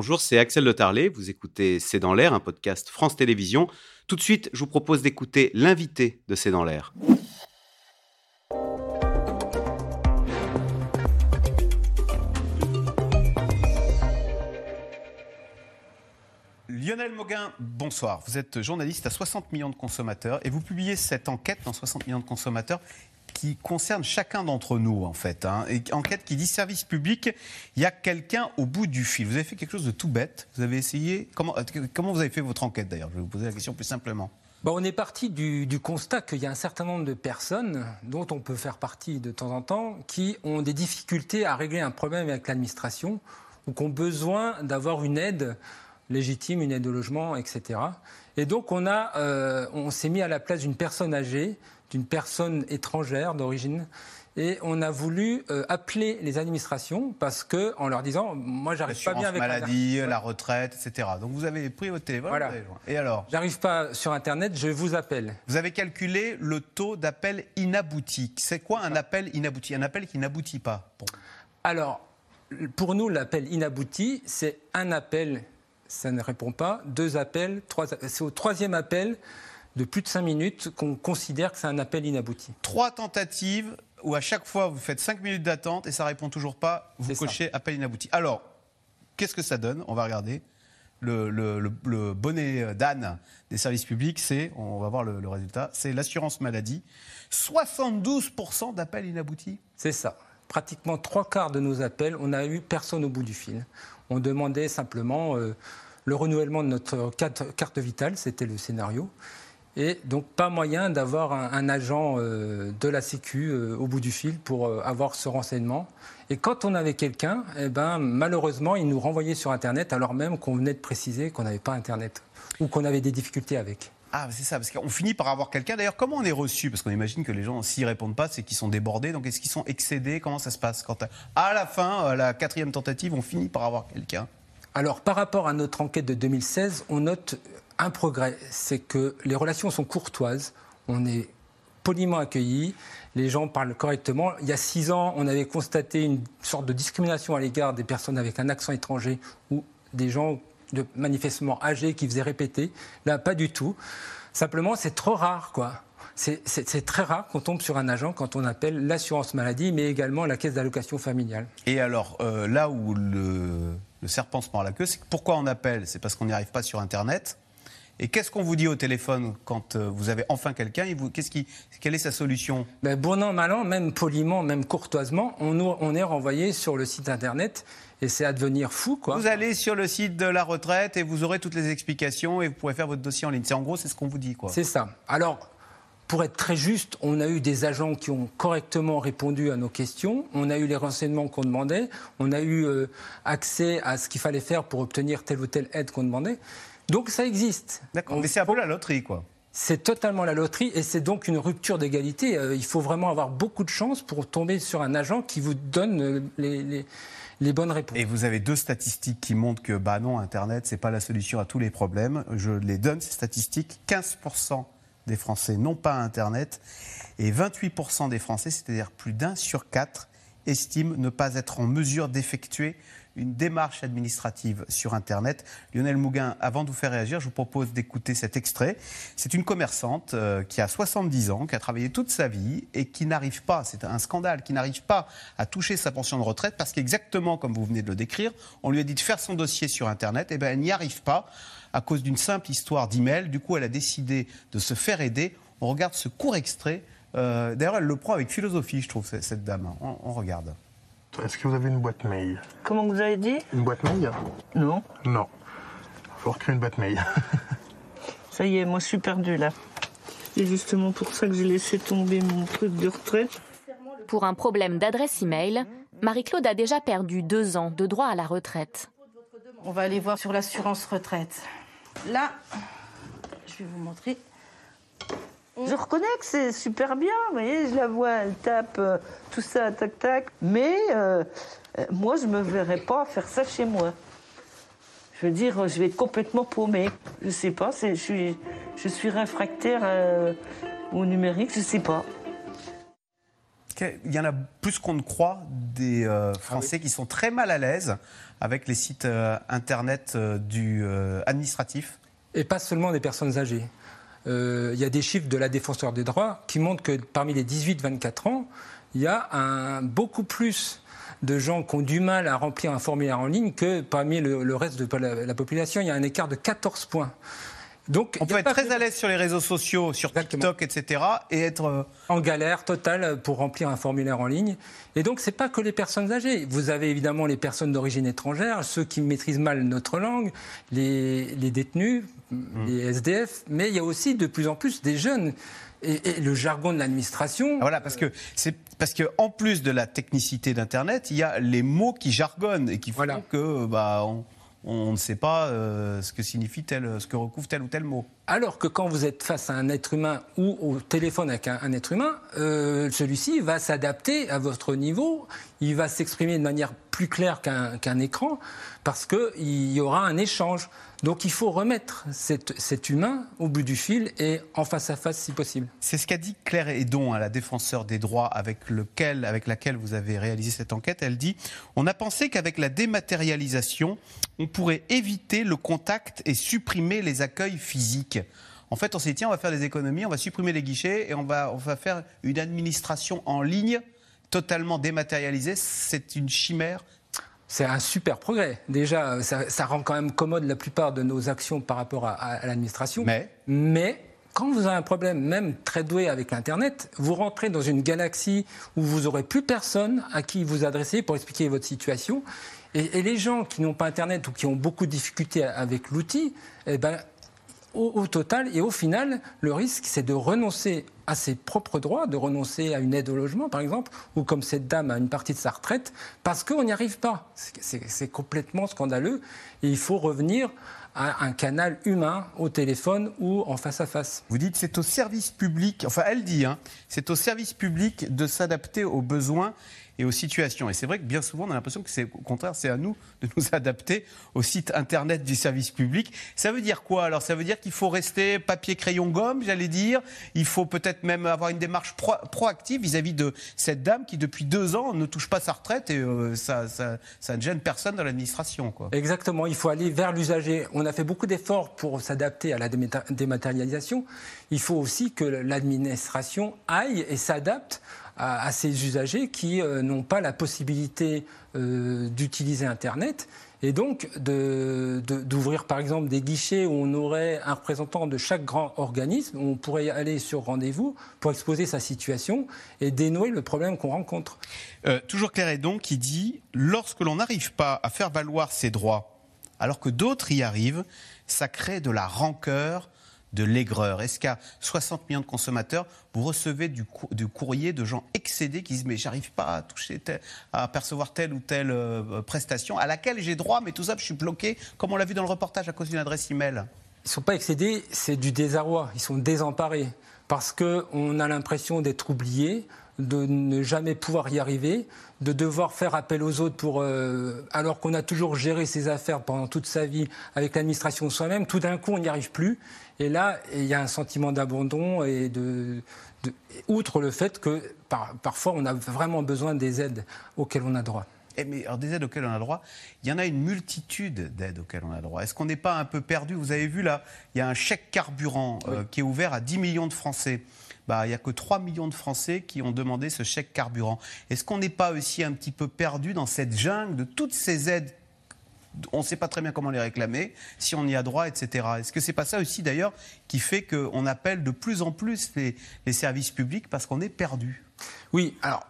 bonjour, c'est Axel Le Tarlet. Vous écoutez C'est dans l'air, un podcast France Télévisions. Tout de suite, je vous propose d'écouter l'invité de C'est dans l'air. Lionel Moguin, bonsoir. Vous êtes journaliste à 60 millions de consommateurs et vous publiez cette enquête dans 60 millions de consommateurs qui concerne chacun d'entre nous, en fait. Hein. Enquête qui dit service public, il y a quelqu'un au bout du fil. Vous avez fait quelque chose de tout bête? Vous avez essayé? Comment, euh, vous avez fait votre enquête, d'ailleurs? Je vais vous poser la question plus simplement. Bon, on est parti du, constat qu'il y a un certain nombre de personnes, dont on peut faire partie de temps en temps, qui ont des difficultés à régler un problème avec l'administration ou qui ont besoin d'avoir une aide légitime, une aide au logement, etc. Et donc on, euh, on s'est mis à la place d'une personne âgée, d'une personne étrangère d'origine, et on a voulu euh, appeler les administrations parce que en leur disant moi j'arrive pas bien avec maladie, la retraite, etc. Donc vous avez pris votre téléphone. Voilà. Et alors J'arrive pas sur internet, je vous appelle. Vous avez calculé le taux d'appel inabouti. C'est quoi un appel inabouti? Un appel qui n'aboutit pas. Alors pour nous l'appel inabouti, c'est un appel ça ne répond pas. Deux appels, trois, c'est au troisième appel de plus de cinq minutes qu'on considère que c'est un appel inabouti. Trois tentatives où à chaque fois vous faites cinq minutes d'attente et ça répond toujours pas, vous cochez appel inabouti. Alors, qu'est-ce que ça donne? On va regarder. Le, bonnet d'âne des services publics, c'est, on va voir le, résultat, c'est l'assurance maladie. 72% d'appels inaboutis. C'est ça. Pratiquement trois quarts de nos appels, on n'a eu personne au bout du fil. On demandait simplement euh, le renouvellement de notre carte, vitale, c'était le scénario. Et donc pas moyen d'avoir un, agent euh, de la Sécu euh, au bout du fil pour avoir ce renseignement. Et quand on avait quelqu'un, eh ben, malheureusement, il nous renvoyait sur Internet alors même qu'on venait de préciser qu'on n'avait pas Internet ou qu'on avait des difficultés avec. Ah, c'est ça, parce qu'on finit par avoir quelqu'un. D'ailleurs, comment on est reçu? Parce qu'on imagine que les gens, s'ils répondent pas, c'est qu'ils sont débordés. Donc, est-ce qu'ils sont excédés? Comment ça se passe? Quand, à la fin, à la quatrième tentative, on finit par avoir quelqu'un Alors, par rapport à notre enquête de 2016, on note un progrès. C'est que les relations sont courtoises. On est poliment accueillis. Les gens parlent correctement. Il y a six ans, on avait constaté une sorte de discrimination à l'égard des personnes avec un accent étranger ou des gens manifestement âgés qui faisaient répéter. Là, pas du tout. Simplement, c'est trop rare, quoi. C'est très rare qu'on tombe sur un agent quand on appelle l'assurance maladie, mais également la caisse d'allocation familiale. Et alors, euh, là où le, serpent se mord la queue, c'est pourquoi on appelle? C'est parce qu'on n'y arrive pas sur Internet. Et qu'est-ce qu'on vous dit au téléphone quand euh, vous avez enfin quelqu'un qu'est-ce qui, Quelle est sa solution? Ben, Bon an, mal an, même poliment, même courtoisement, on, on est renvoyé sur le site Internet et c'est à devenir fou. Quoi. Vous allez sur le site de la retraite et vous aurez toutes les explications et vous pourrez faire votre dossier en ligne. C'est en gros, c'est ce qu'on vous dit. C'est ça. Alors, pour être très juste, on a eu des agents qui ont correctement répondu à nos questions, on a eu les renseignements qu'on demandait, on a eu euh, accès à ce qu'il fallait faire pour obtenir telle ou telle aide qu'on demandait. Donc ça existe. D'accord, mais c'est un peu la loterie, quoi. C'est totalement la loterie et c'est donc une rupture d'égalité. Euh, il faut vraiment avoir beaucoup de chance pour tomber sur un agent qui vous donne euh, les les bonnes réponses. Et vous avez deux statistiques qui montrent que, bah non, Internet, c'est pas la solution à tous les problèmes. Je les donne, ces statistiques. 15% des Français n'ont pas Internet et 28% des Français, c'est-à-dire plus d'un sur quatre, estiment ne pas être en mesure d'effectuer une démarche administrative sur Internet. Lionel Mouguin, avant de vous faire réagir, je vous propose d'écouter cet extrait. C'est une commerçante euh, qui a 70 ans, qui a travaillé toute sa vie et qui n'arrive pas, c'est un scandale, qui n'arrive pas à toucher sa pension de retraite parce qu'exactement comme vous venez de le décrire, on lui a dit de faire son dossier sur Internet, et bien elle n'y arrive pas à cause d'une simple histoire d'email. Du coup, elle a décidé de se faire aider. On regarde ce court extrait. Euh, d'ailleurs, elle le prend avec philosophie, je trouve, cette dame. on regarde. Est-ce que vous avez une boîte mail Comment vous avez dit Une boîte mail Non. Non. Il faut recréer une boîte mail. Ça y est, moi je suis perdu là. C'est justement pour ça que j'ai laissé tomber mon truc de retraite. Pour un problème d'adresse email, Marie-Claude a déjà perdu deux ans de droit à la retraite. On va aller voir sur l'assurance retraite. Là, je vais vous montrer. Je reconnais que c'est super bien, vous voyez, je la vois, elle tape euh, tout ça, tac, tac. Mais euh, euh, moi, je ne me verrais pas faire ça chez moi. Je veux dire, je vais être complètement paumée. Je ne sais pas, je suis, je suis réfractaire au numérique, je ne sais pas. qu'il y en a plus qu'on ne croit des euh, Français qui sont très mal à l'aise avec les sites euh, internet euh, du euh, administratif Et pas seulement des personnes âgées. Euh, Il y a des chiffres de la défenseur des droits qui montrent que parmi les 18-24 ans, il y a beaucoup plus de gens qui ont du mal à remplir un formulaire en ligne que parmi le, reste de la population. Il y a un écart de 14 points. Donc, On peut être pas très que- à l'aise sur les réseaux sociaux, sur Exactement. TikTok, etc. et être. euh, en galère totale pour remplir un formulaire en ligne. Et donc, c'est pas que les personnes âgées. Vous avez évidemment les personnes d'origine étrangère, ceux qui maîtrisent mal notre langue, les, les détenus, les SDF, mais il y a aussi de plus en plus des jeunes. Et, et le jargon de l'administration. Ah, Voilà, parce que c'est parce que en plus de la technicité d'Internet, il y a les mots qui jargonnent et qui font Voilà. que bah on, on ne sait pas euh, ce que signifie tel, ce que recouvre tel ou tel mot. Alors que quand vous êtes face à un être humain ou au téléphone avec un, être humain, euh, celui-ci va s'adapter à votre niveau, il va s'exprimer de manière plus claire qu'un écran, parce qu'il y aura un échange. Donc il faut remettre cet, cet humain au bout du fil et en face à face si possible. C'est ce qu'a dit Claire Edon, hein, la défenseur des droits avec, lequel, avec laquelle vous avez réalisé cette enquête. Elle dit On a pensé qu'avec la dématérialisation, on pourrait éviter le contact et supprimer les accueils physiques. En fait, on s'est dit tiens, on va faire des économies, on va supprimer les guichets et on va, on va faire une administration en ligne totalement dématérialisée. C'est une chimère. C'est un super progrès. Déjà, ça, ça rend quand même commode la plupart de nos actions par rapport à, à- à l'administration. Mais? Mais quand vous avez un problème, même très doué avec l'Internet, vous rentrez dans une galaxie où vous n'aurez plus personne à qui vous adresser pour expliquer votre situation. Et, et les gens qui n'ont pas Internet ou qui ont beaucoup de difficultés avec l'outil, eh ben, au, total et au final, le risque, c'est de renoncer à ses propres droits, de renoncer à une aide au logement, par exemple, ou comme cette dame à une partie de sa retraite, parce qu'on n'y arrive pas. C'est- complètement scandaleux. Il faut revenir à un canal humain au téléphone ou en face à face. Vous dites c'est au service public, enfin elle dit, hein, c'est au service public de s'adapter aux besoins et aux situations. Et c'est vrai que bien souvent on a l'impression que c'est au contraire c'est à nous de nous adapter au site internet du service public. Ça veut dire quoi? Alors ça veut dire qu'il faut rester papier crayon gomme, j'allais dire. Il faut peut-être même avoir une démarche pro- proactive vis-à-vis de cette dame qui depuis deux ans ne touche pas sa retraite et euh, ça, ne gêne personne dans l'administration. Exactement, il faut aller vers l'usager. On a fait beaucoup d'efforts pour s'adapter à la dématérialisation. Il faut aussi que l'administration aille et s'adapte à, ces usagers qui euh, n'ont pas la possibilité euh, d'utiliser Internet. Et donc d'ouvrir par exemple des guichets où on aurait un représentant de chaque grand organisme, où on pourrait aller sur rendez-vous pour exposer sa situation et dénouer le problème qu'on rencontre. Euh, toujours Claire Edon qui dit lorsque l'on n'arrive pas à faire valoir ses droits, alors que d'autres y arrivent, ça crée de la rancœur, de l'aigreur. Est-ce qu'à 60 millions de consommateurs, vous recevez du, cou- du courrier de gens excédés qui disent mais j'arrive pas à toucher, à percevoir telle ou telle euh, prestation à laquelle j'ai droit, mais tout ça je suis bloqué, comme on l'a vu dans le reportage à cause d'une adresse email. Ils ne sont pas excédés, c'est du désarroi. Ils sont désemparés parce qu'on a l'impression d'être oubliés, de ne jamais pouvoir y arriver, de devoir faire appel aux autres pour, euh, alors qu'on a toujours géré ses affaires pendant toute sa vie avec l'administration soi-même. Tout d'un coup, on n'y arrive plus. Et là, il y a un sentiment d'abandon et outre le fait que par- parfois on a vraiment besoin des aides auxquelles on a droit. Eh, mais alors, des aides auxquelles on a droit, il y en a une multitude d'aides auxquelles on a droit. Est-ce qu'on n'est pas un peu perdu? Vous avez vu là, il y a un chèque carburant euh, qui est ouvert à 10 millions de Français. Bah, il n'y a que 3 millions de Français qui ont demandé ce chèque carburant. Est-ce qu'on n'est pas aussi un petit peu perdu dans cette jungle de toutes ces aides? On ne sait pas très bien comment les réclamer, si on y a droit, etc. Est-ce que c'est pas ça aussi d'ailleurs qui fait qu'on appelle de plus en plus les, les services publics parce qu'on est perdu? Oui, alors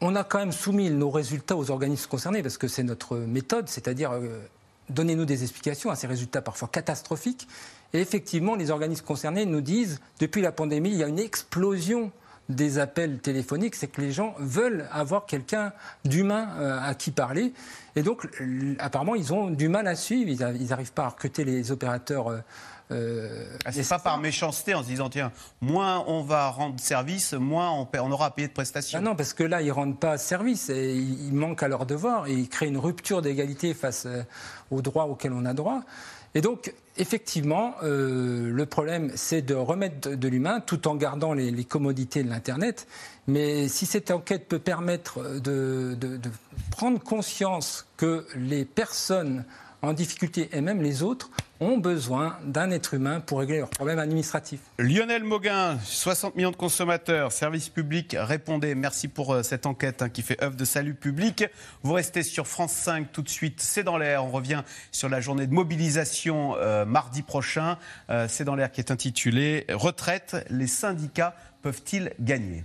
on a quand même soumis nos résultats aux organismes concernés parce que c'est notre méthode, c'est-à-dire euh, donnez-nous des explications à ces résultats parfois catastrophiques. Et effectivement, les organismes concernés nous disent depuis la pandémie, il y a une explosion des appels téléphoniques, c'est que les gens veulent avoir quelqu'un d'humain euh, à qui parler. Et donc, l- apparemment, ils ont du mal à suivre, ils n'arrivent pas à recruter les opérateurs. euh, euh, Ah, c'est pas nécessaires. par méchanceté en se disant tiens, moins on va rendre service, moins on, aura à payer de prestations. Ah non, parce que là, ils ne rendent pas service et ils manquent à leur devoir et ils créent une rupture d'égalité face euh, aux droits auxquels on a droit. Et donc, effectivement, euh, le problème, c'est de remettre de, l'humain tout en gardant les, commodités de l'Internet. Mais si cette enquête peut permettre de, de prendre conscience que les personnes en difficulté et même les autres ont besoin d'un être humain pour régler leurs problèmes administratifs. Lionel Mauguin, 60 millions de consommateurs, service public, répondez. Merci pour euh, cette enquête hein, qui fait œuvre de salut public. Vous restez sur France 5 tout de suite. C'est dans l'air. On revient sur la journée de mobilisation euh, mardi prochain. Euh, C'est dans l'air qui est intitulé Retraite, les syndicats peuvent-ils gagner?